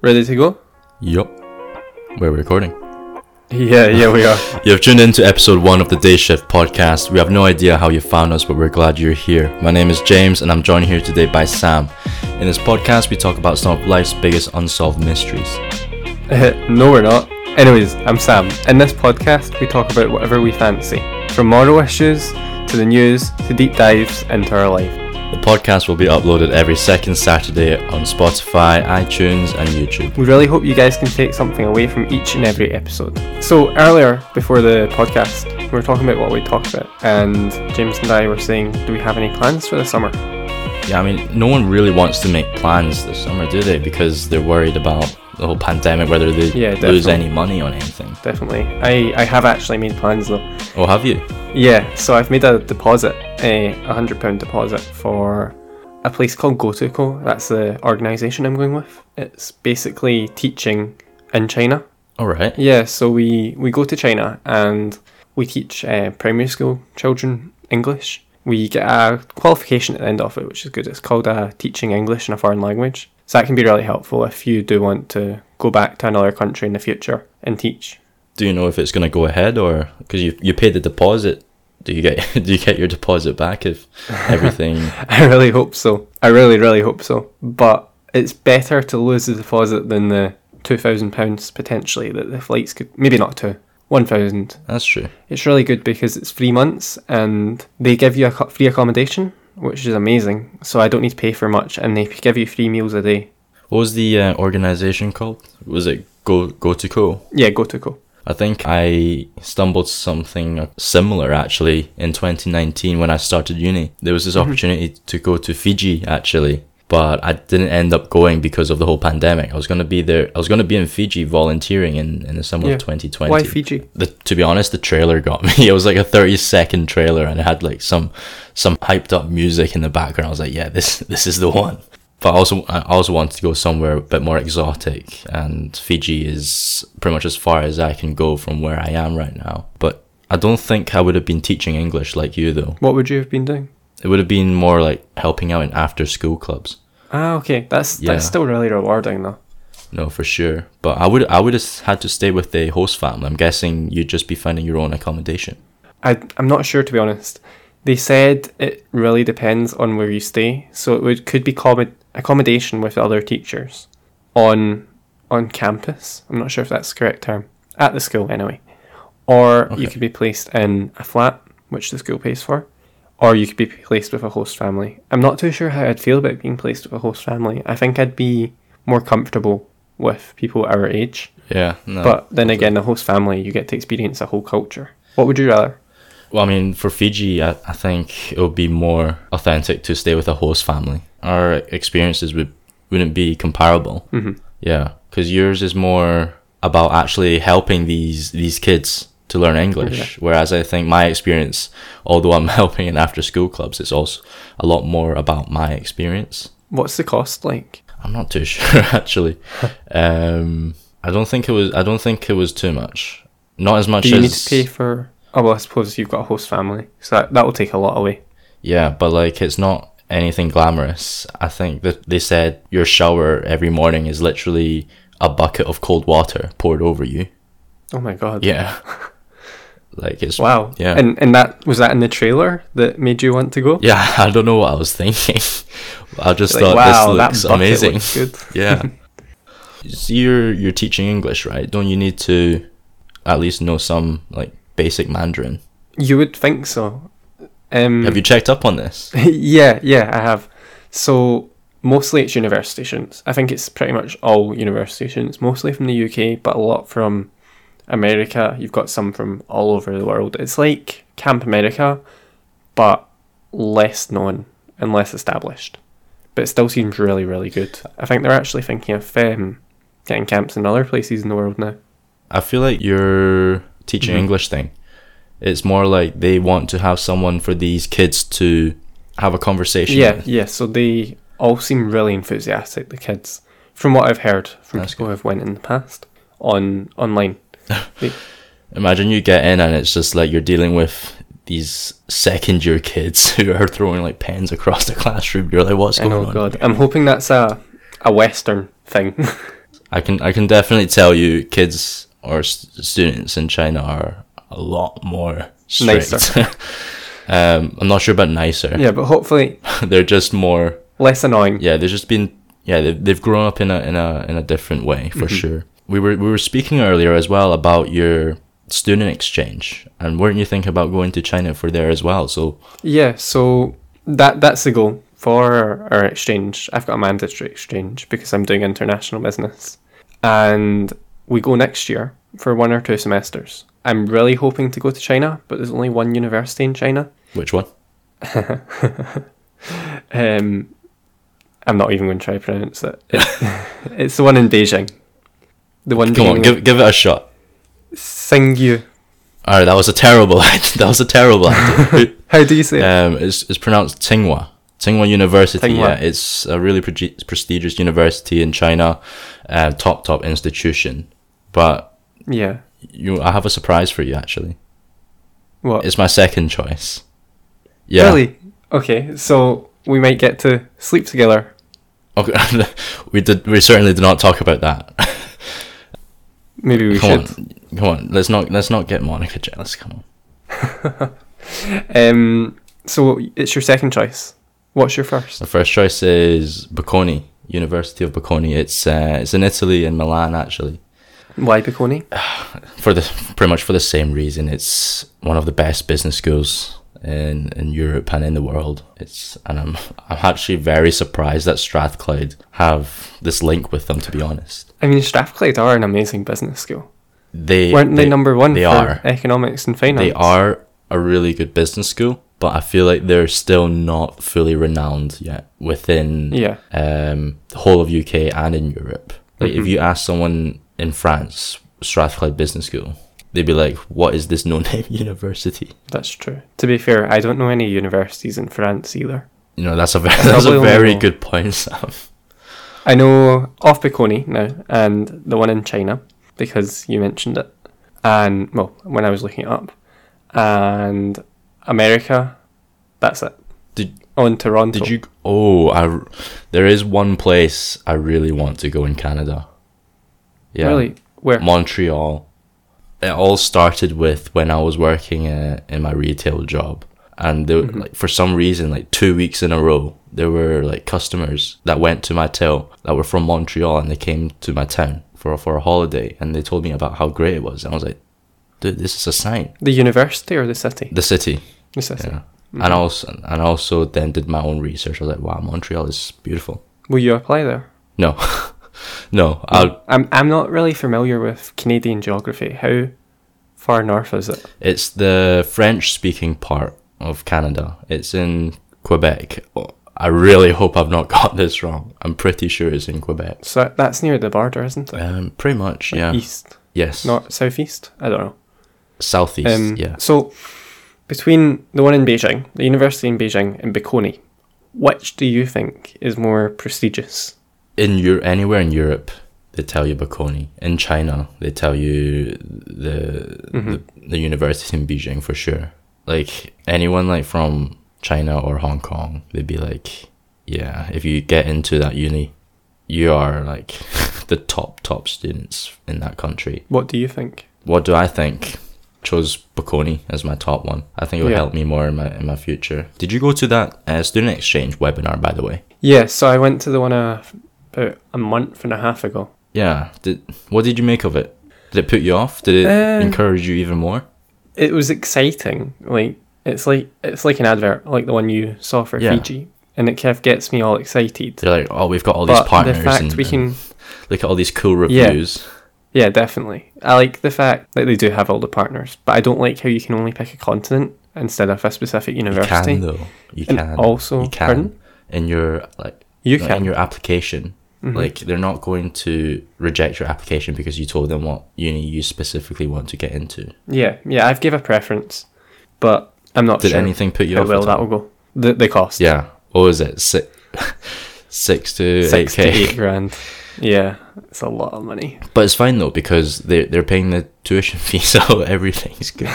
Ready to go? Yup. We're recording. Yeah, yeah, we are. You have tuned in to episode one of the Day Shift podcast. We have no idea how you found us, but we're glad you're here. My name is James, and I'm joined here today by Sam. In this podcast, we talk about some of life's biggest unsolved mysteries. Uh, no, we're not. Anyways, I'm Sam. In this podcast, we talk about whatever we fancy, from moral issues to the news to deep dives into our life. Podcast will be uploaded every second Saturday on Spotify, iTunes, and YouTube. We really hope you guys can take something away from each and every episode. So, earlier, before the podcast, we were talking about what we talked about, and James and I were saying, do we have any plans for the summer? Yeah, I mean, no one really wants to make plans this summer, do they? Because they're worried about the whole pandemic, whether they Yeah, lose definitely. any money on anything. Definitely. I, I have actually made plans though. Oh, have you? Yeah, so I've made a deposit, a hundred pound deposit for a place called GoToCo. That's the organisation I'm going with. It's basically teaching in China. All right. Yeah, so we we go to China and we teach uh, primary school children English. We get a qualification at the end of it, which is good. It's called uh, teaching English in a foreign language. So that can be really helpful if you do want to go back to another country in the future and teach. Do you know if it's going to go ahead or because you you paid the deposit? Do you get do you get your deposit back if everything? I really hope so. I really, really hope so. But it's better to lose the deposit than the two thousand pounds potentially that the flights could. Maybe not two. One thousand. That's true. It's really good because it's three months and they give you a free accommodation, which is amazing. So I don't need to pay for much, and they give you free meals a day. What was the uh, organization called? Was it Go Go to Co? Yeah, go to go. I think I stumbled something similar actually in 2019 when I started uni. There was this opportunity to go to Fiji actually, but I didn't end up going because of the whole pandemic. I was gonna be there. I was gonna be in Fiji volunteering in, in the summer Yeah. of 2020. Why Fiji? the to be honest, the trailer got me. It was like a thirty second trailer, and it had like some some hyped up music in the background. I was like, yeah, this this is the one. But I also I also wanted to go somewhere a bit more exotic, and Fiji is pretty much as far as I can go from where I am right now. But I don't think I would have been teaching English like you though. What would you have been doing? It would have been more like helping out in after school clubs. Ah, okay. That's Yeah. that's still really rewarding though. No, for sure. But I would I would have had to stay with the host family. I'm guessing you'd just be finding your own accommodation. I I'm not sure to be honest. They said it really depends on where you stay, so it would could be common accommodation with other teachers on on campus. I'm not sure if that's the correct term at the school anyway, or you could be placed in a flat which the school pays for, or you could be placed with a host family. I'm not too sure how I'd feel about being placed with a host family. I think I'd be more comfortable with people our age, Yeah. No. but then again, the host family you get to experience a whole culture. What would you rather? Well, I mean, for Fiji, I, I think it would be more authentic to stay with a host family. Our experiences would wouldn't be comparable. hmm Yeah, because yours is more about actually helping these these kids to learn English, whereas I think my experience, although I'm helping in after school clubs, it's also a lot more about my experience. What's the cost like? I'm not too sure actually. um, I don't think it was. I don't think it was too much. Not as much Do you as need to pay for? Oh well, I suppose you've got a host family, so that that will take a lot away. Yeah, but like it's not anything glamorous. I think that they said your shower every morning is literally a bucket of cold water poured over you. Oh my god! Yeah. like it's Wow. Yeah. And and that was that in the trailer that made you want to go? Yeah, I don't know what I was thinking. I just Like, thought wow, this looks amazing. looks good. yeah. So you're you're teaching English, right? Don't you need to at least know some like basic Mandarin? You would think so. Um, Have you checked up on this? yeah, yeah, I have. So mostly it's university students. I think it's pretty much all university students, mostly from the UK, but a lot from America. You've got some from all over the world. It's like Camp America, but less known and less established. But it still seems really, really good. I think they're actually thinking of um, getting camps in other places in the world now. I feel like your teaching Mhm. English thing, it's more like they want to have someone for these kids to have a conversation Yeah, with. yeah. So they all seem really enthusiastic. The kids, from what I've heard from That's people who've went in the past on online. Imagine you get in and it's just like you're dealing with these second year kids who are throwing like pens across the classroom. You're like, what's going know, on? God. I'm hoping that's a a Western thing. I can I can definitely tell you, kids or st- students in China are a lot more strict. Nicer. um, I'm not sure about nicer. Yeah, but hopefully They're just more. less annoying. Yeah, they've just been. Yeah, they've, they've grown up in a in a in a different way for sure. We were we were speaking earlier as well about your student exchange, and weren't you thinking about going to China for there as well? So Yeah, so that that's the goal for our exchange. I've got a mandatory exchange because I'm doing international business, and we go next year for one or two semesters. I'm really hoping to go to China, but there's only one university in China. which one? Um, I'm not even going to try to pronounce it. It- it's the one in Beijing. The one Come on, give give it a shot. Singyu. All right, that was a terrible. That was a terrible idea. How do you say it? um, it's, it's pronounced Tsinghua. Tsinghua University. Tsinghua. Yeah, it's a really pre- prestigious university in China, uh, top top institution. But Yeah. you, I have a surprise for you. Actually, What? it's my second choice. Yeah. Really? Okay, so we might get to sleep together. Okay. we did. We certainly did not talk about that. Maybe we come should. on, come on. Let's not let's not get Monica jealous. Come on. Um, so it's your second choice. What's your first? The first choice is Bocconi, University of Bocconi. It's uh, it's in Italy in Milan actually. Why Bocconi? For the pretty much for the same reason. It's one of the best business schools in in Europe and in the world. It's and I'm I'm actually very surprised that Strathclyde have this link with them. To be honest, I mean, Strathclyde are an amazing business school. they Weren't they, number one They for are. economics and finance? They are a really good business school, but I feel like they're still not fully renowned yet within Yeah. um, the whole of UK and in Europe. Like if Mhm. you ask someone in France, Strathclyde Business School, they'd be like, "What is this no-name university?" That's true. To be fair, I don't know any universities in France either. You know, that's a very that's a very know- good point, Sam. I know off Bocconi now and the one in China because you mentioned it. And, well, when I was looking it up. And America, that's it. Did Oh, Toronto. did you? Oh, I there is one place I really want to go in Canada. Yeah, Really? Where? Montreal. It all started with when I was working uh, in my retail job, and there, Mhm. like for some reason, like two weeks in a row, there were like customers that went to my till that were from Montreal, and they came to my town for for a holiday, and they told me about how great it was, and I was like, dude, this is a sign. The university or the city? The city, The city. yeah. Mhm. And also, and also then did my own research. I was like, wow, Montreal is beautiful. Will you apply there? No, no, I'll I'm I'm not really familiar with Canadian geography. How far north is it? It's the French speaking part of Canada. It's in Quebec. I really hope I've not got this wrong. I'm pretty sure it's in Quebec. So that's near the border, isn't it? Um, pretty much, Like yeah. East, Yes. north, southeast. I don't know. Southeast, Um, yeah. So between the one in Beijing, the university in Beijing, and Bocconi, which do you think is more prestigious? In Europe, anywhere in Europe, they tell you Bocconi. In China, they tell you the, Mhm. the the university in Beijing for sure. Like anyone like from China or Hong Kong, they'd be like, yeah, if you get into that uni, you are like the top top students in that country. What do you think? What do I think? Chose Bocconi as my top one. I think it would Yeah. help me more in my in my future. Did you go to that uh, student exchange webinar by the way? Yeah, so I went to the one uh, about a month and a half ago. Yeah. Did what did you make of it? Did it put you off? Did it Uh, encourage you even more? It was exciting. Like it's like it's like an advert, like the one you saw for Yeah. Fiji, and it kind of gets me all excited. They're like, oh, we've got all these but partners the fact and, we can, look at all these cool reviews. yeah, definitely. I like the fact that they do have all the partners, but I don't like how you can only pick a continent instead of a specific university. You can though. You and can. also, you can pardon? in your like You like, can. in your application. Mhm. Like they're not going to reject your application because you told them what uni you specifically want to get into. yeah, yeah. I've give a preference, but I'm not Did sure anything put you off? well at that will go. The the cost. Yeah. What was it? Six, six to six to eight k. grand. Yeah, it's a lot of money. But it's fine though because they they're paying the tuition fee, so everything's good.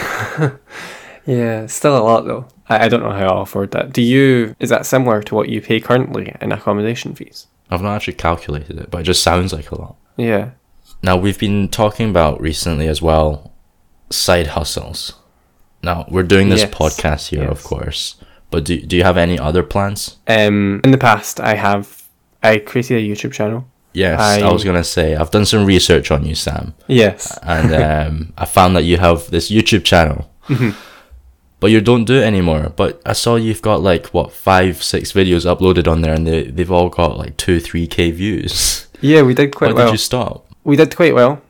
Yeah, still a lot though. I, I don't know how I'll afford that. Do you? Is that similar to what you pay currently in accommodation fees? I've not actually calculated it, but it just sounds like a lot. Yeah. Now we've been talking about recently as well side hustles. Now we're doing this Yes, podcast here, of course. But do do you have any other plans? Um, in the past, I have I created a YouTube channel. Yes, I, I- was gonna say I've done some research on you, Sam, Yes. and um, I found that you have this YouTube channel, Mhm. But you don't do it anymore. But I saw you've got like what five, six videos uploaded on there, and they they've all got like two, three k views. Yeah, we did quite Why well. did you stop? we did quite well,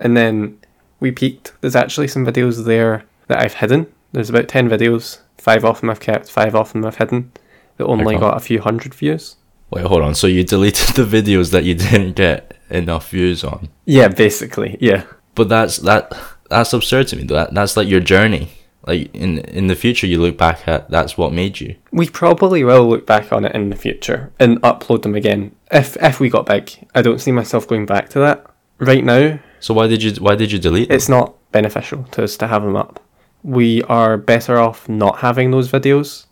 and then we peaked. There's actually some videos there that I've hidden. There's about ten videos. Five of them I've kept. Five of them I've hidden. That only got a few hundred views. Wait, hold on. So you deleted the videos that you didn't get enough views on? Yeah, basically. Yeah. But that's that that's absurd to me. That that's like your journey. Like in in the future, you look back at that's what made you. We probably will look back on it in the future and upload them again if if we got big. I don't see myself going back to that right now. So why did you why did you delete? them? It's not beneficial to us to have them up. We are better off not having those videos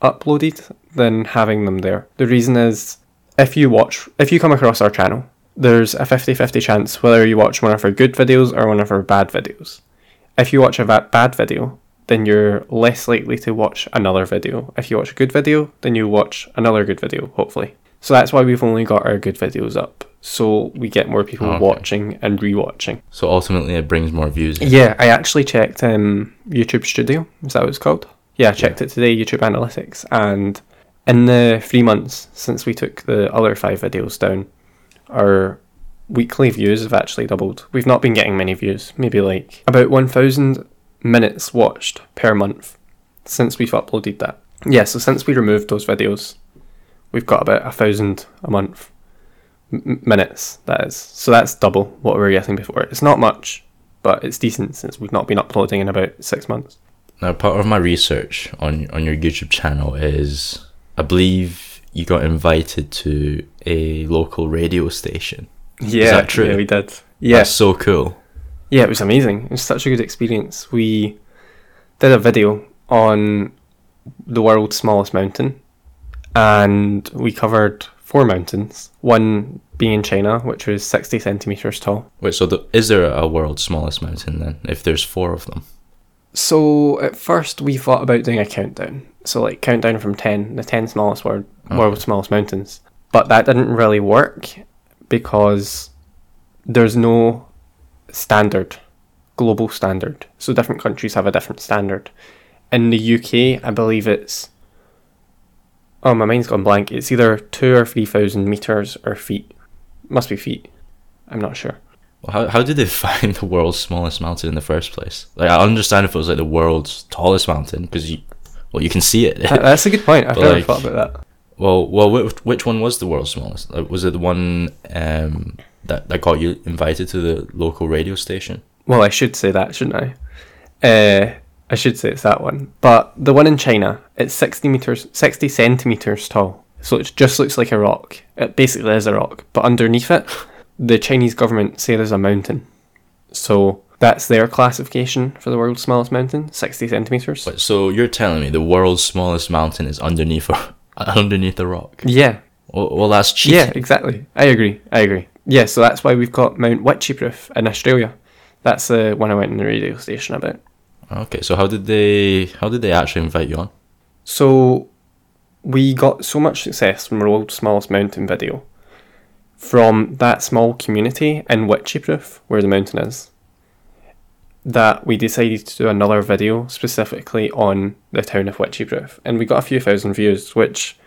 uploaded than having them there. The reason is if you watch if you come across our channel, there's a 50-50 chance whether you watch one of our good videos or one of our bad videos. If you watch a bad video, then you're less likely to watch another video. If you watch a good video, then you watch another good video, hopefully. So that's why we've only got our good videos up. So we get more people Okay. watching and rewatching. So ultimately, it brings more views. in. Yeah, I actually checked um, YouTube Studio. Is that what it's called? Yeah, I checked it today, YouTube Analytics, and in the three months since we took the other five videos down, our weekly views have actually doubled. We've not been getting many views, maybe like about 1,000 minutes watched per month since we've uploaded that. Yeah, so since we removed those videos, we've got about a thousand a month m- minutes. That is, so that's double what we were getting before. It's not much, but it's decent since we've not been uploading in about six months. Now, part of my research on on your YouTube channel is, I believe you got invited to a local radio station. Yeah, that true? Yeah, we did. Yeah, That's so cool. Yeah, it was amazing. It was such a good experience. We did a video on the world's smallest mountain, and we covered four mountains. One being in China, which was sixty centimeters tall. Wait, so the, is there a world's smallest mountain then? If there's four of them, So at first we thought about doing a countdown. So like countdown from ten, the ten smallest world world's smallest mountains. But that didn't really work because there's no standard, global standard. So different countries have a different standard. In the UK, I believe it's oh my mind's gone blank. It's either two or three thousand meters or feet. Must be feet. I'm not sure. well, how how did they find the world's smallest mountain in the first place? Like, I understand if it was like the world's tallest mountain because you, well, you can see it. That- That's a good point. I've never like, thought about that. Well, well, which, which one was the world's smallest? Like, was it the one um, that that got you invited to the local radio station? Well, I should say that, shouldn't I? Uh, I should say it's that one. But the one in China, it's 60 meters, 60 centimeters tall. So it just looks like a rock. It basically is a rock. But underneath it, the Chinese government say there's a mountain. So that's their classification for the world's smallest mountain, 60 centimeters. But so you're telling me the world's smallest mountain is underneath a, underneath a rock? Yeah, Well, well that's cheating. yeah, exactly. I agree. I agree. Yeah, so that's why we've got Mount Wycheproof in Australia. That's the one I went in the radio station about. Okay, so how did they how did they actually invite you on? So we got so much success from our world's smallest mountain video from that small community in Wycheproof, where the mountain is, that we decided to do another video specifically on the town of Wycheproof. And we got a few thousand views, which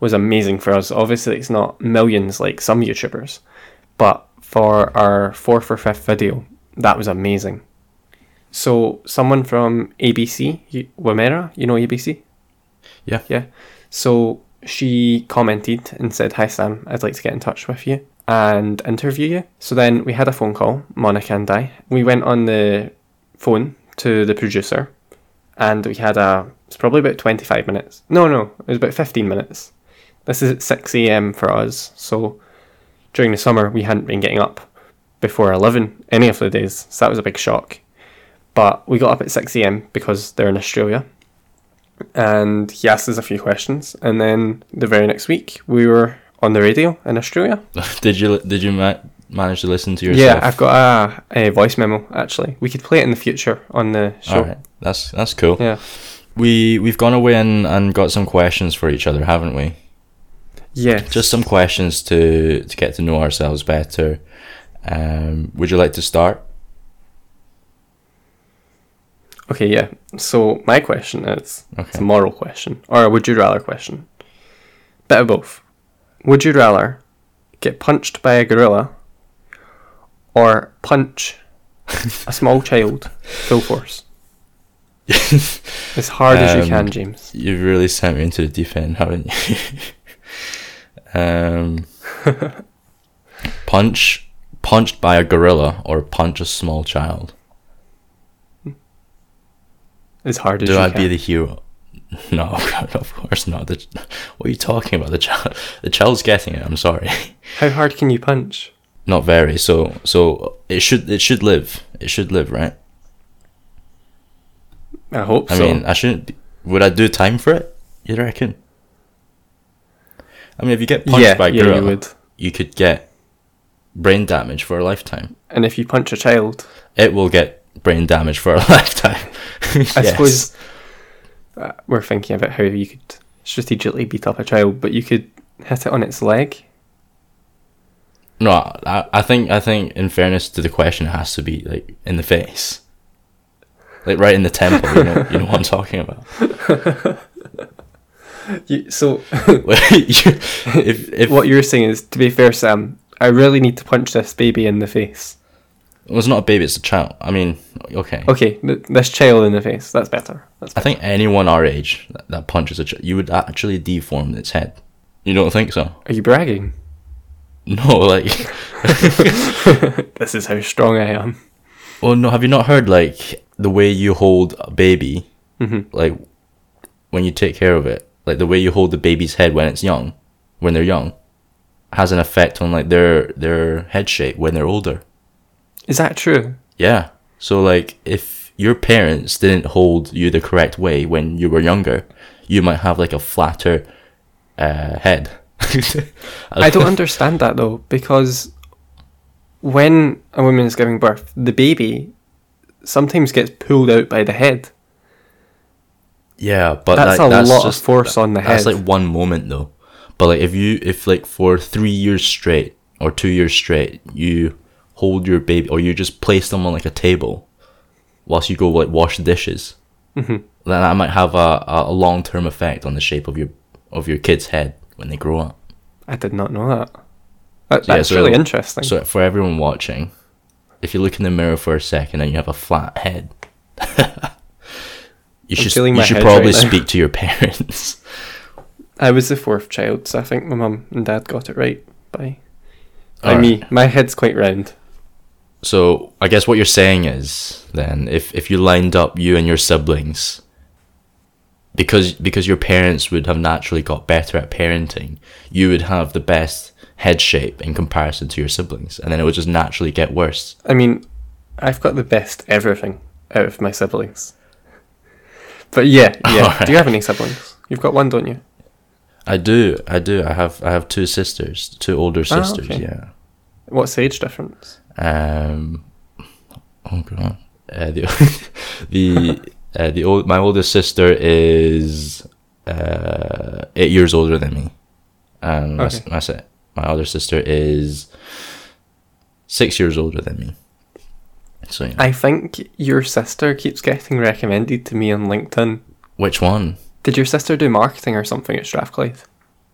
was amazing for us. Obviously, it's not millions like some YouTubers, but for our fourth or fifth video, that was amazing. So, someone from ABC, Wimmera, you know ABC? Yeah. Yeah. So she commented and said, Hi Sam, I'd like to get in touch with you and interview you. So then we had a phone call, Monica and I. We went on the phone to the producer and we had a, it's probably about 25 minutes. No, no, it was about 15 minutes. This is at 6 a.m. for us. So during the summer, we hadn't been getting up before 11 any of the days. So that was a big shock. But we got up at 6 a.m. because they're in Australia and he asked us a few questions. And then the very next week, we were on the radio in Australia. did you did you ma- manage to listen to yourself? Yeah, I've got a, a voice memo actually. We could play it in the future on the show. Right, that's that's cool. Yeah. We we've gone away and, and got some questions for each other, haven't we? Yeah. Just some questions to to get to know ourselves better. Um, would you like to start? Okay, yeah. So my question is it's a moral question. Or a would you rather question. Bit of both. Would you rather get punched by a gorilla or punch a small child full force? as hard as you Um, can, James. You've really sent me into the deep end, haven't you? um, punch punched by a gorilla or punch a small child. As hard as Do I can. be the hero? No, of course not. The, what are you talking about? The child, the child's getting it. I'm sorry. How hard can you punch? Not very. So, so it should it should live. It should live, right? I hope I so. mean, I shouldn't. Be, would I do time for it? You reckon? I mean, if you get punched yeah, by a yeah, you would. you could get brain damage for a lifetime. And if you punch a child, It will get brain damage for a lifetime. I suppose uh, we're thinking about how you could strategically beat up a child, but you could hit it on its leg. No, I, I think I think in fairness to the question, it has to be like in the face, like right in the temple. You know, you know what I'm talking about. You, so if if what you're saying is, to be fair, Sam, I really need to punch this baby in the face. well, it's not a baby, it's a child. I mean, okay. Okay, th- this child in the face. That's better. That's I think anyone our age that, that punches a child, you would actually deform its head. You don't think so? Are you bragging? No, like, This is how strong I am. well, no. Have you not heard like the way you hold a baby, hmm like when you take care of it, like the way you hold the baby's head when it's young, when they're young, has an effect on like their their head shape when they're older. Is that true? Yeah. So like if your parents didn't hold you the correct way when you were younger, you might have like a flatter uh, head. I don't understand that though, because when a woman is giving birth, the baby sometimes gets pulled out by the head. Yeah, but That's like, a that's lot just, of force on the That's head. That's like one moment though. But like if you if like for three years straight or two years straight you hold your baby or you just place them on like a table whilst you go like wash the dishes, hmm then that might have a, a long term effect on the shape of your of your kid's head when they grow up. I did not know that. that So, yeah, that's so- really interesting. So for everyone watching, if you look in the mirror for a second and you have a flat head, you should feeling you should probably right speak to your parents. I was the fourth child, so I think my mum and dad got it right by, by Alright. me. My head's quite round. So I guess what you're saying is then if if you lined up you and your siblings because because your parents would have naturally got better at parenting, you would have the best head shape in comparison to your siblings, and then it would just naturally get worse. I mean, I've got the best everything out of my siblings. But yeah, yeah. Alright. Do you have any siblings? You've got one, don't you? I do, I do. I have I have two sisters, two older Ah, sisters. okay. Yeah. What's the age difference? Um. Oh god. Uh, the the uh, the old my oldest sister is uh eight years older than me, and Okay. my my other sister is six years older than me. So yeah. I think your sister keeps getting recommended to me on LinkedIn. Which one? Did your sister do marketing or something at Strathclyde?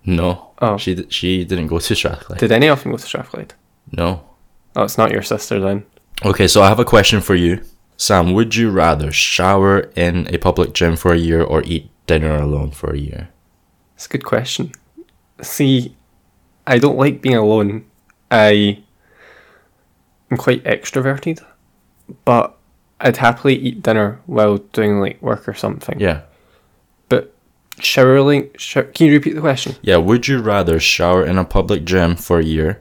No. Oh. She d- she didn't go to Strathclyde. Did any of them go to Strathclyde? no. Oh, it's not your sister then. Okay, so I have a question for you, Sam. Would you rather shower in a public gym for a year or eat dinner alone for a year? It's a good question. See, I don't like being alone. I am quite extroverted, but I'd happily eat dinner while doing like work or something. Yeah. But showering, show, can you repeat the question? Yeah, would you rather shower in a public gym for a year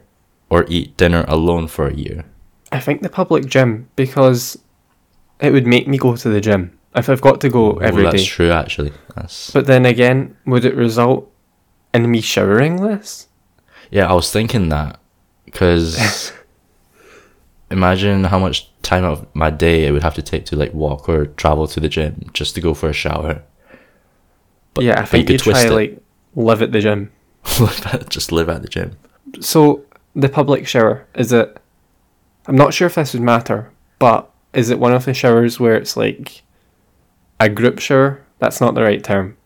or eat dinner alone for a year? I think the public gym because it would make me go to the gym if I've got to go every well, day. that's true, actually. That's But then again, would it result in me showering less? yeah. I was thinking that because imagine how much time out of my day I would have to take to like walk or travel to the gym just to go for a shower. But, yeah, I think you, try like live at the gym. just live at the gym. So the public shower is it? I'm not sure if this would matter, but is it one of the showers where it's like a group shower? That's not the right term,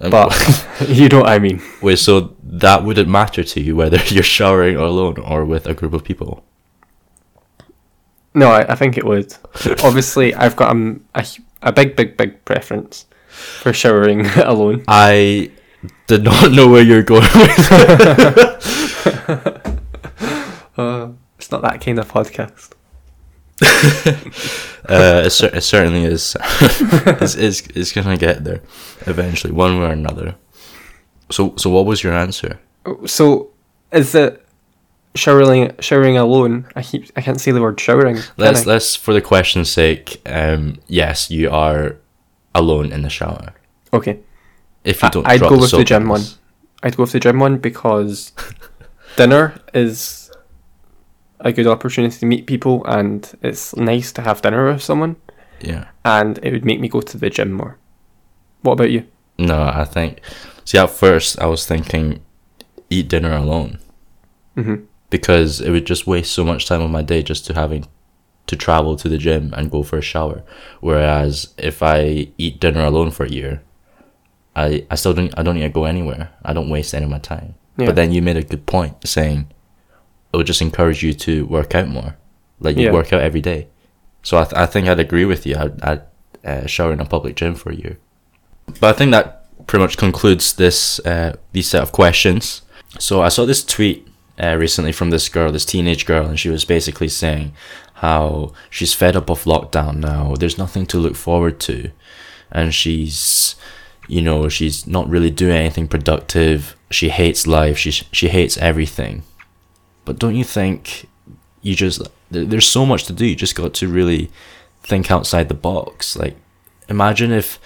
Um, but you know what I mean. wait, so that wouldn't matter to you whether you're showering alone or with a group of people. No, I, I think it would. Obviously, I've got um, a a big, big, big preference for showering alone. I did not know where you're going with Uh, it's not that kind of podcast. uh, it, cer- it certainly is. it's, it's, it's gonna get there eventually, one way or another. So, so what was your answer? So, is it showering showering alone? I keep I can't say the word showering. Let's let's for the question's sake. Um, yes, you are alone in the shower. okay. If you I- don't, I'd go the with the gym one. I'd go with the gym one because dinner is a good opportunity to meet people, and it's nice to have dinner with someone, Yeah. and it would make me go to the gym more. What about you? No, I think. See, at first I was thinking, eat dinner alone hmm because it would just waste so much time of my day just to having to travel to the gym and go for a shower. Whereas if I eat dinner alone for a year, I I still don't I don't need to go anywhere. I don't waste any of my time. Yeah. But then you made a good point saying it would just encourage you to work out more, like you Yeah. work out every day. So I th- I think I'd agree with you. I'd, I'd uh, shower in a public gym for a year. But I think that pretty much concludes this uh, these set of questions. So I saw this tweet uh, recently from this girl, this teenage girl, and she was basically saying how she's fed up of lockdown now. There's nothing to look forward to, and she's, you know, she's not really doing anything productive. She hates life. She she hates everything. But don't you think you just there, there's so much to do. You just got to really think outside the box. Like imagine if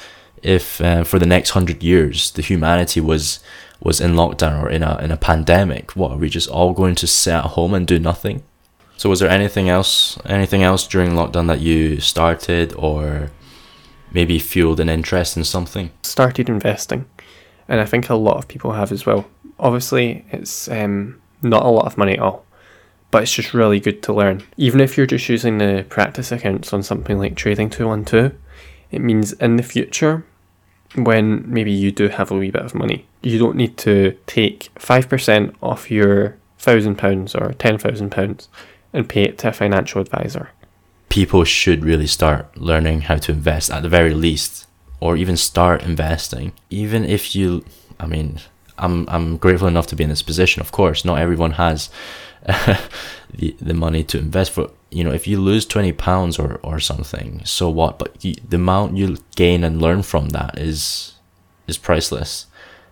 if uh, for the next hundred years the humanity was was in lockdown or in a in a pandemic. What are we just all going to sit at home and do nothing? So was there anything else anything else during lockdown that you started or maybe fueled an interest in something? Started investing, and I think a lot of people have as well. Obviously, it's um, not a lot of money at all, but it's just really good to learn. Even if you're just using the practice accounts on something like Trading Two One Two, it means in the future, when maybe you do have a wee bit of money, you don't need to take five percent off your thousand pounds or ten thousand pounds and pay it to a financial advisor. people should really start learning how to invest at the very least or even start investing even if you i mean i'm i'm grateful enough to be in this position of course not everyone has the the money to invest for you know if you lose 20 pounds or or something so what but you, the amount you gain and learn from that is is priceless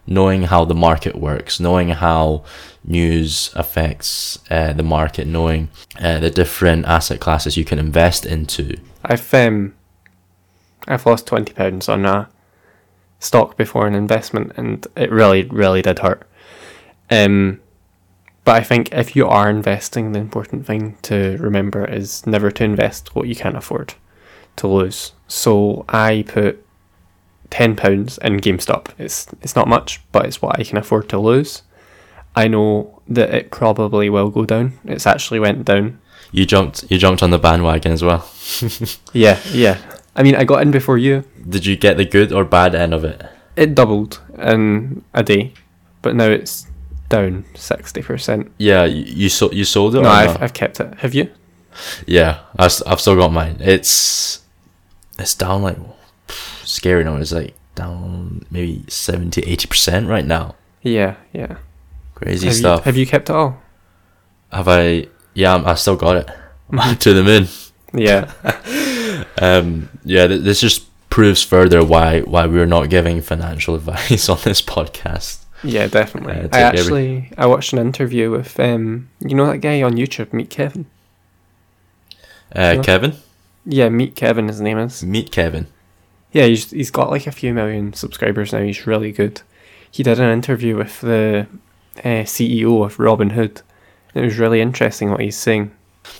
knowing how the market works, knowing how news affects uh, the market, knowing uh, the different asset classes you can invest into. I've um, I've lost twenty pounds on a stock before an investment, and it really, really did hurt. Um, but I think if you are investing, the important thing to remember is never to invest what you can't afford to lose. So I put ten pounds in GameStop. It's it's not much, but it's what I can afford to lose. I know that it probably will go down. It's actually went down. You jumped, you jumped on the bandwagon as well. Yeah, yeah. I mean, I got in before you. Did you get the good or bad end of it? It doubled in a day, but now it's down sixty percent. Yeah, you, you sold, you sold it. No, I've not? I've kept it. Have you? Yeah, I've, I've still got mine. It's it's down like scary now. It's like down maybe 70 80 percent right now. Yeah, yeah. Crazy have stuff. You, have you kept it all? Have I? Yeah, I'm- I still got it to the moon. Yeah, Um, yeah, th- this just proves further why why we're not giving financial advice on this podcast. Yeah, definitely. Uh, I take every- actually I watched an interview with um, you know that guy on YouTube, Meet Kevin. Uh, Yeah. Kevin, Yeah, Meet Kevin. His name is. meet Kevin. Yeah, he's he's got like a few million subscribers now. He's really good. He did an interview with the uh, CEO of Robinhood. It was really interesting what he's saying.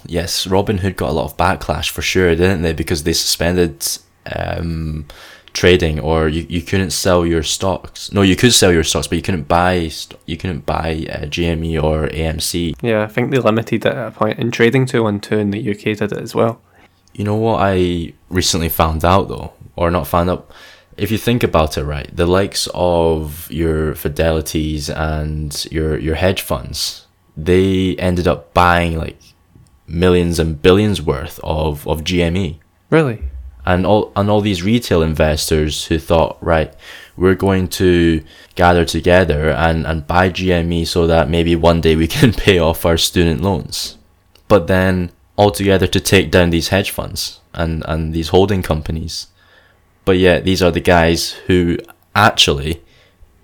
Yes, Robinhood got a lot of backlash for sure, didn't they? Because they suspended um, trading, or you, you couldn't sell your stocks. No, you could sell your stocks, but you couldn't buy you couldn't buy uh, GME or AMC. Yeah, I think they limited it at a point. point, and Trading 212 in the UK did it as well. You know what I recently found out though, or not found out. If you think about it, right, the likes of your fidelities and your your hedge funds, they ended up buying like millions and billions worth of, of GME. Really? And all and all these retail investors who thought, right, we're going to gather together and, and buy GME so that maybe one day we can pay off our student loans. But then altogether to take down these hedge funds and, and these holding companies. But yet these are the guys who actually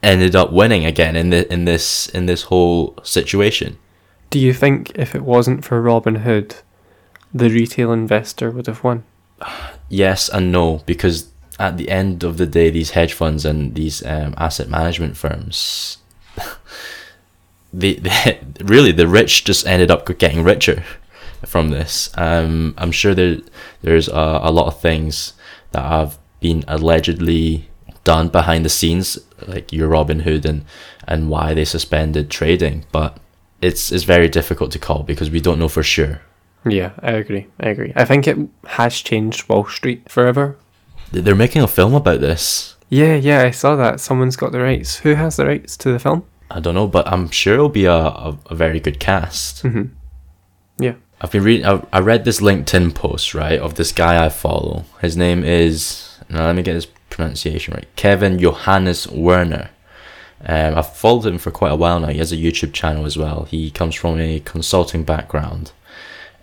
ended up winning again in the in this in this whole situation. Do you think if it wasn't for Robinhood, the retail investor would have won? Yes and no, because at the end of the day, these hedge funds and these um, asset management firms, they, they really the rich just ended up getting richer from this. Um, I'm sure there there's a, a lot of things that have been allegedly done behind the scenes, like your Robinhood and and why they suspended trading, but it's it's very difficult to call because we don't know for sure. Yeah, I agree. I agree. I think it has changed Wall Street forever. They're making a film about this. Yeah, yeah, I saw that. Someone's got the rights. Who has the rights to the film? I don't know, but I'm sure it'll be a, a, a very good cast. hmm Yeah. I've been reading. I, I read this LinkedIn post right of this guy I follow. His name is now let me get his pronunciation right. Kevin Johannes Werner. Um, I've followed him for quite a while now. He has a YouTube channel as well. He comes from a consulting background,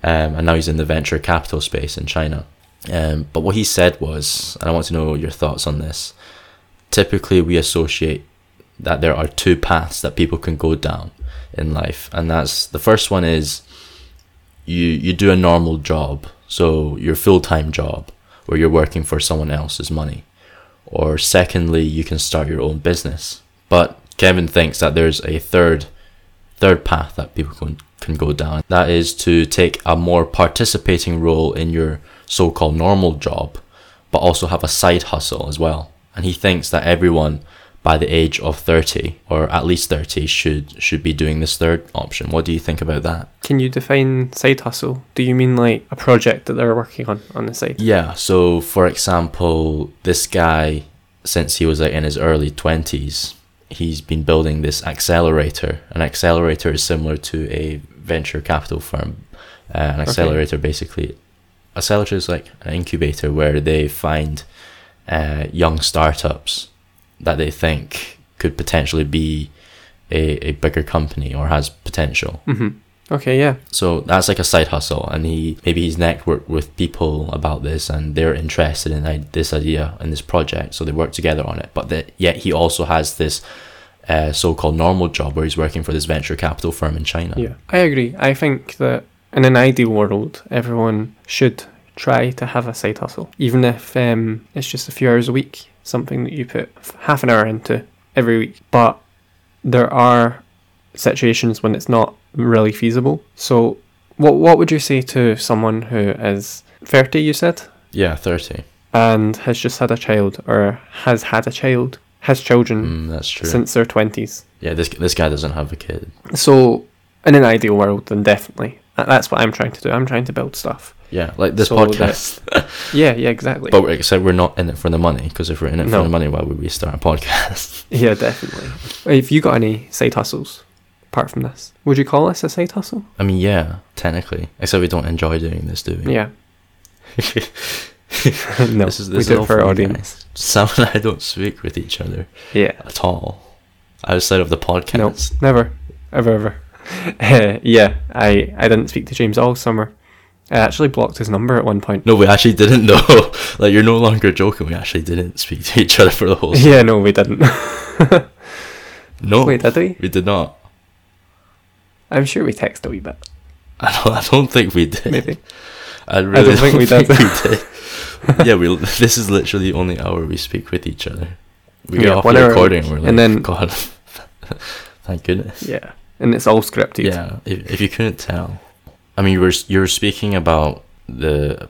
um, and now he's in the venture capital space in China. Um, but what he said was, and I want to know your thoughts on this. Typically, we associate that there are two paths that people can go down in life, and that's the first one is you you do a normal job, so your full time job, where you're working for someone else's money, or secondly, you can start your own business. But Kevin thinks that there's a third third path that people can can go down. That is to take a more participating role in your so-called normal job, but also have a side hustle as well. And he thinks that everyone by the age of 30 or at least 30 should should be doing this third option. What do you think about that? Can you define side hustle? Do you mean like a project that they're working on on the side? Yeah, so for example, this guy since he was like in his early 20s, he's been building this accelerator. An accelerator is similar to a venture capital firm. Uh, an accelerator basically accelerator is like an incubator where they find uh, young startups that they think could potentially be a, a bigger company or has potential. hmm Okay, yeah. So that's like a side hustle, and he maybe he's networked with people about this, and they're interested in i- this idea and this project, so they work together on it. But the, yet he also has this uh, so-called normal job where he's working for this venture capital firm in China. Yeah, I agree. I think that in an ideal world, everyone should try to have a side hustle, even if um, it's just a few hours a week, something that you put half an hour into every week. But there are situations when it's not really feasible. So, what what would you say to someone who is thirty? You said Yeah, thirty. and has just had a child or has had a child, has children Mm, that's true. since their twenties. yeah, this this guy doesn't have a kid. So, in an ideal world, then definitely. That's what I'm trying to do. I'm trying to build stuff. Yeah, like this So podcast. Yeah, yeah, exactly. But said, we're not in it for the money because if we're in it No. for the money, why would we start a podcast? yeah, definitely. Have you got any side hustles apart from this? Would you call this a side hustle? I mean, yeah, technically. Except we don't enjoy doing this, do we? Yeah. no, this is we this do it for our audience. guys. Sam and I don't speak with each other Yeah. at all outside of the podcast. No, never, ever, ever. Uh, yeah, I I didn't speak to James all summer. I actually blocked his number at one point. No, we actually didn't know. like you're no longer joking. We actually didn't speak to each other for the whole. Yeah, no, we didn't. No, Wait, did we? we did not. I'm sure we texted a wee bit. I don't. I don't think we did. Maybe. I really don't think we did. we did. yeah, we. This is literally the only hour we speak with each other. We get Yeah, off the recording. We're like, And then- God, thank goodness. Yeah, and it's all scripted. Yeah, if, if you couldn't tell, I mean, you were you were speaking about the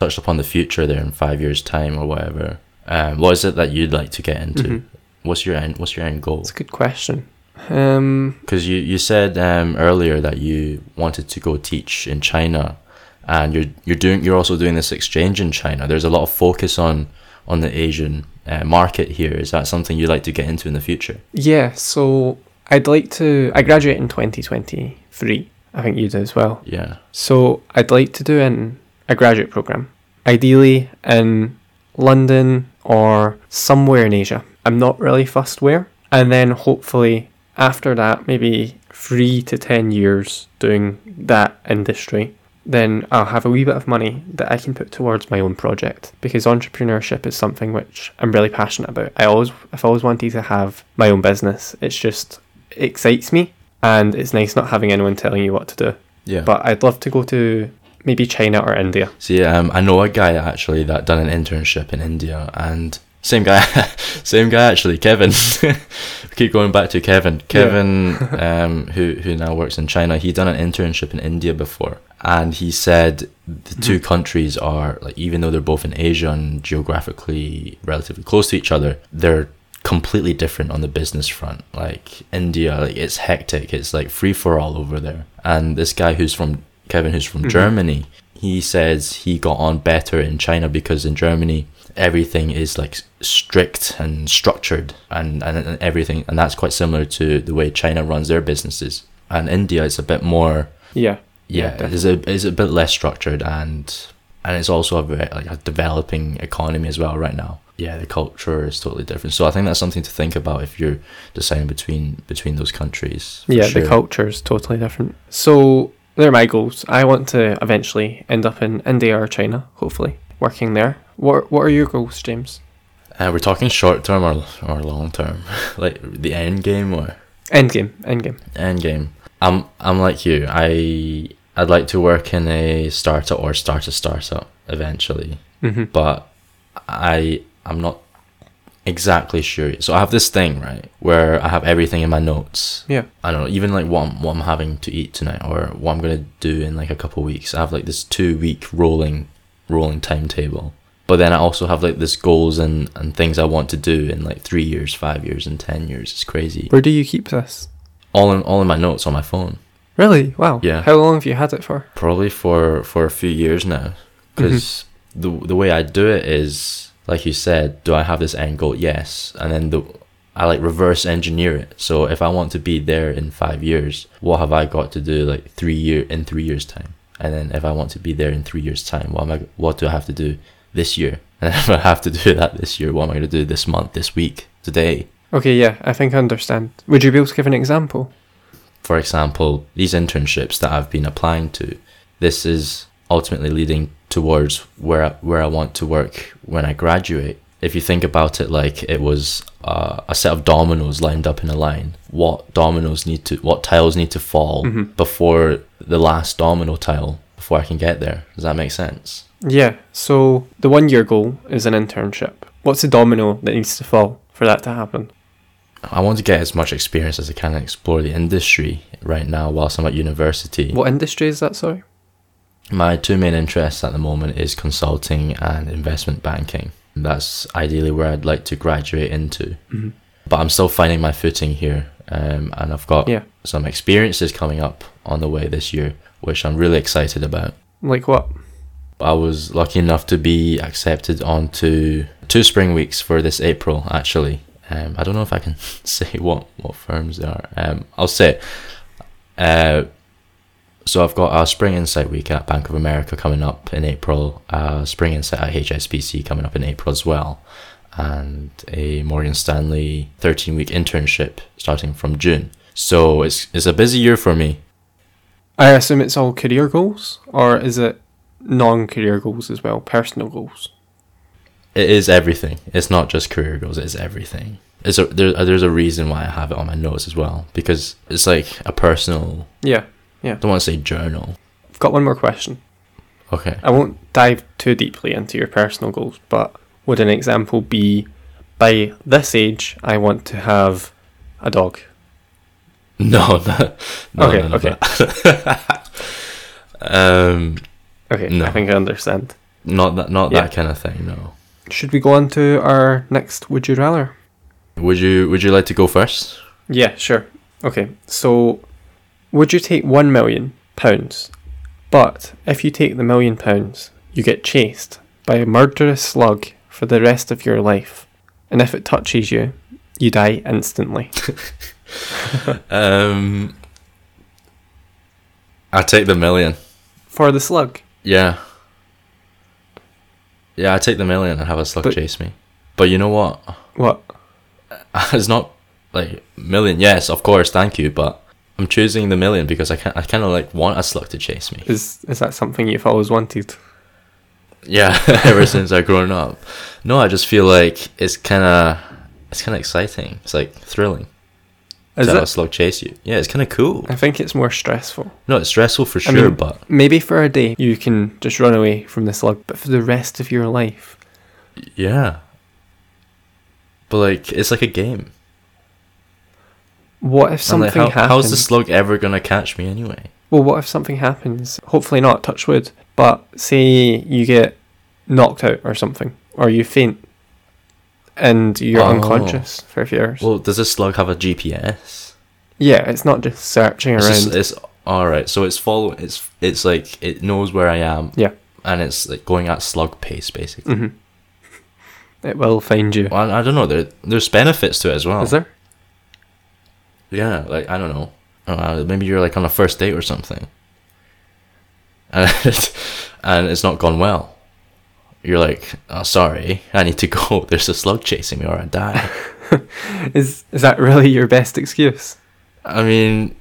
touched upon the future there in five years' time or whatever. Um, what is it that you'd like to get into? Mhm. What's your end? What's your end goal? It's a good question. Um, Because you you said um, earlier that you wanted to go teach in China, and you're you're doing you're also doing this exchange in China. There's a lot of focus on on the Asian uh, market here. Is that something you'd like to get into in the future? yeah, so I'd like to. I graduate in 2023. I think you do as well. Yeah. So I'd like to do in a graduate program, ideally in London or somewhere in Asia. I'm not really fussed where. And then hopefully after that, maybe three to ten years doing that industry, then I'll have a wee bit of money that I can put towards my own project. Because entrepreneurship is something which I'm really passionate about. I always I've always wanted to have my own business. It's just it excites me and it's nice not having anyone telling you what to do Yeah. but I'd love to go to maybe China or India. See, um, I know a guy actually that done an internship in India, and same guy, same guy actually, Kevin. keep going back to Kevin. Kevin, um, who who now works in China, he'd done an internship in India before, and he said the two countries are like, even though they're both in Asia and geographically relatively close to each other, they're completely different on the business front. Like India, like it's hectic. It's like free for all over there. And this guy who's from Kevin, who's from Mhm. Germany, he says he got on better in China because in Germany everything is like strict and structured and, and, and everything and that's quite similar to the way China runs their businesses. And India is a bit more Yeah. yeah, Yeah, it's a it's a bit less structured and and it's also a very, like a developing economy as well right now. Yeah, the culture is totally different. So I think that's something to think about if you're deciding between between those countries. Yeah, sure. the culture is totally different. So they're my goals. I want to eventually end up in India or China, hopefully, working there. What What are your goals, James? Uh, we're talking short term or or long term, like the end game or end game, end game. end game. I'm I'm like you. I I'd like to work in a startup or start a startup eventually. hmm but I I'm not exactly sure. So I have this thing right where I have everything in my notes. Yeah. I don't know, even like what I'm, what I'm having to eat tonight or what I'm gonna do in like a couple of weeks. I have like this two week rolling rolling timetable. But then I also have like this goals and, and things I want to do in like three years, five years, and ten years. It's crazy. Where do you keep this? All in all in my notes on my phone. Really? Wow. Yeah. How long have you had it for? probably for for a few years now mm-hmm. because the the way I do it is like you said do I have this end goal? Yes. And then the I like reverse engineer it. So if I want to be there in 5 years what have I got to do like 3 year in 3 years time? And then if I want to be there in 3 years time what am I what do I have to do this year? And if I have to do that this year what am I going to do this month this week today? Okay, yeah, I think I understand. Would you be able to give an example? for example, these internships that I've been applying to, this is ultimately leading towards where where I want to work when I graduate. If you think about it like it was uh, a set of dominoes lined up in a line, what dominoes need to, what tiles need to fall Mhm. before the last domino tile before I can get there? Does that make sense? Yeah, so the one year goal is an internship. What's the domino that needs to fall for that to happen? I want to get as much experience as I can and explore the industry right now whilst I'm at university. What industry is that, sorry? My two main interests at the moment is consulting and investment banking. That's ideally where I'd like to graduate into. Mhm. But I'm still finding my footing here, um, and I've got Yeah. some experiences coming up on the way this year, which I'm really excited about. Like what? I was lucky enough to be accepted onto two spring weeks for this April, actually. Um, I don't know if I can say what, what firms they are. Um, I'll say it. Uh, so I've got our Spring Insight Week at Bank of America coming up in April, a Spring Insight at HSBC coming up in April as well, and a Morgan Stanley 13 week internship starting from June. So it's, it's a busy year for me. I assume it's all career goals, or is it non career goals as well, personal goals? It is everything. It's not just career goals. It's everything. It's a, there, there's a reason why I have it on my notes as well because it's like a personal. Yeah, I don't want to say journal. I've got one more question. Okay. I won't dive too deeply into your personal goals, but would an example be by this age, I want to have a dog? No, no, no Okay, of okay. Um, Okay, No. I think I understand. not that, not Yeah. that kind of thing. No. Should we go on to our next Would You Rather? Would you Would you like to go first? Yeah, sure. Okay, so would you take one million pounds, but if you take the million pounds, you get chased by a murderous slug for the rest of your life, and if it touches you, you die instantly. Um, I take the million. For the slug. Yeah. Yeah, I take the million and have a slug But- chase me. But you know what? What? it's not like million. Yes, of course, thank you. But I'm choosing the million because I can I kind of like want a slug to chase me. Is is that something you've always wanted? Yeah, ever since I've grown up. No, I just feel like it's kind of it's kind of exciting. It's like thrilling Is to have a slug chase you. Yeah, it's kind of cool. I think it's more stressful. No, it's stressful for I sure, mean- but Maybe for a day you can just run away from the slug, but for the rest of your life, yeah. But like, it's like a game. What if something like, how, happens? how's the slug ever gonna catch me anyway? Well, what if something happens? Hopefully not, touch wood. But say you get knocked out or something, or you faint, and you're Oh. unconscious for a few hours. Well, does this slug have a GPS? yeah, it's not just searching It's, around. just, it's all right. So it's following. It's it's like it knows where I am. Yeah. And it's like going at slug pace, basically. hmm It will find you. Well, I, I don't know. There, there's benefits to it as well. Is there? Yeah, like I don't know. Uh, maybe you're like on a first date or something, and and it's not gone well. You're like, oh, sorry, I need to go. There's a slug chasing me, or I die. Is is that really your best excuse? I mean,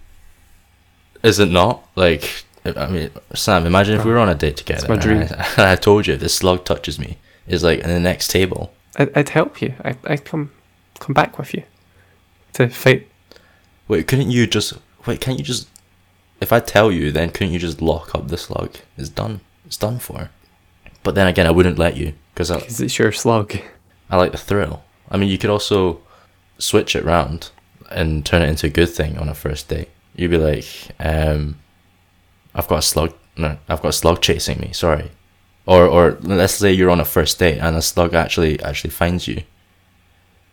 is it not? Like, I mean, Sam, imagine if we were on a date together. It's my dream. And I, and I told you if this slug touches me, is like in the next table. I'd, I'd help you. I I'd come come back with you to fight. Wait, couldn't you just wait? Can't you just? If I tell you, then couldn't you just lock up the slug? It's done. It's done for. But then again, I wouldn't let you because Because it's your slug. I like the thrill. I mean, you could also switch it round and turn it into a good thing on a first date. You'd be like, um, "I've got a slug. No, I've got a slug chasing me. Sorry." Or, or let's say you're on a first date and a slug actually actually finds you.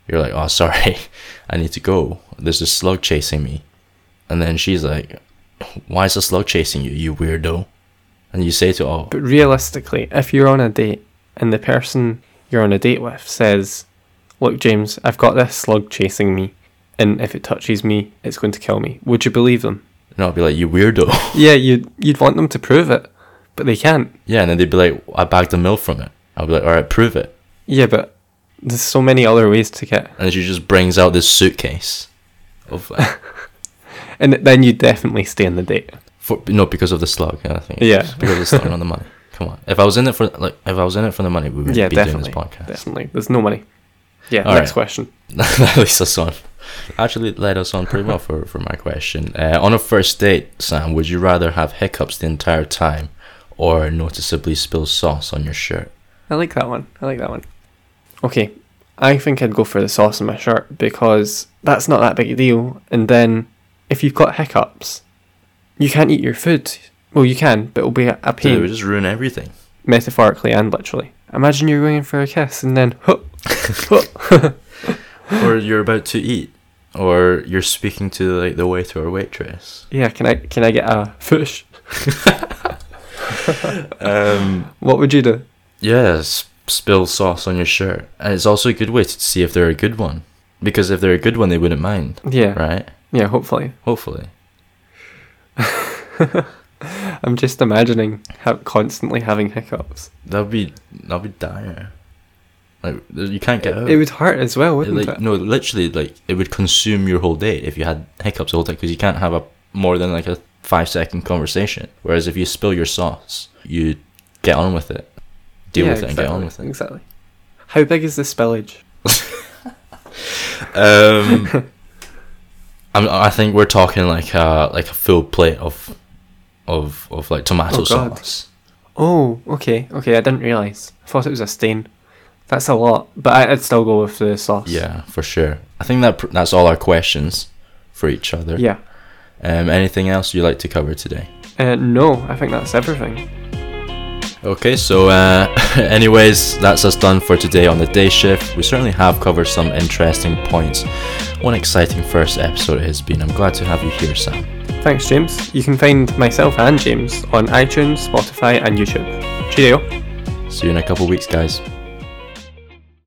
You're like, "Oh, sorry, I need to go. There's a slug chasing me," and then she's like, "Why is a slug chasing you, you weirdo?" And you say to, "Oh, But realistically, if you're on a date and the person you're on a date with says, Look, James, I've got this slug chasing me, and if it touches me, it's going to kill me, would you believe them? no," I'll be like, "You weirdo." Yeah, you'd, you'd want them to prove it, but they can't. yeah, and then they'd be like, "I bagged a mill from it." I'll be like, "All right, prove it." Yeah, but there's so many other ways to get. and she just brings out this suitcase of like, And then you'd definitely stay in the date. for no because of the slug. I think Yeah. it's because of the slug, on the money. Come on, if I was in it for like if I was in it for the money, we would Yeah, be definitely. doing this podcast. Definitely. There's no money. Yeah, All next right. question. that leads us on. Actually, led us on pretty well for for my question. Uh, on a first date, Sam, would you rather have hiccups the entire time, or noticeably spill sauce on your shirt? I like that one. I like that one. Okay, I think I'd go for the sauce on my shirt because that's not that big a deal. And then if you've got hiccups, you can't eat your food. Well, you can, but it'll be a, a Dude, it pain, would just ruin everything. metaphorically and literally. Imagine you're going in for a kiss and then, or you're about to eat, or you're speaking to like the waiter or waitress. yeah, can I can I get a fish? Um, What would you do? Yeah, s- spill sauce on your shirt. And it's also a good way to see if they're a good one. Because if they're a good one, they wouldn't mind, Yeah, right? yeah. Hopefully, Hopefully. I'm just imagining how constantly having hiccups. That'd be that'd be dire. Like you can't get out. It would hurt as well, wouldn't like it? no, literally, like it would consume your whole day if you had hiccups the whole time because you can't have a more than like a five second conversation. Whereas if you spill your sauce, you get on with it, deal Yeah, with it, and get on with exactly, it. Exactly. How big is the spillage? Um, I think we're talking like a like a full plate of of of like tomato Oh, sauce. Oh, okay, okay. I didn't realize. I thought it was a stain. That's a lot, but I- I'd still go with the sauce. Yeah, for sure. I think that pr- that's all our questions for each other. Yeah. Um, anything else you'd like to cover today? Uh, no, I think that's everything. Okay, so uh, anyways, that's us done for today on the day shift. We certainly have covered some interesting points. One exciting first episode it has been. I'm glad to have you here, Sam. Thanks, James. You can find myself and James on iTunes, Spotify, and YouTube. Cheerio. See you in a couple weeks, guys.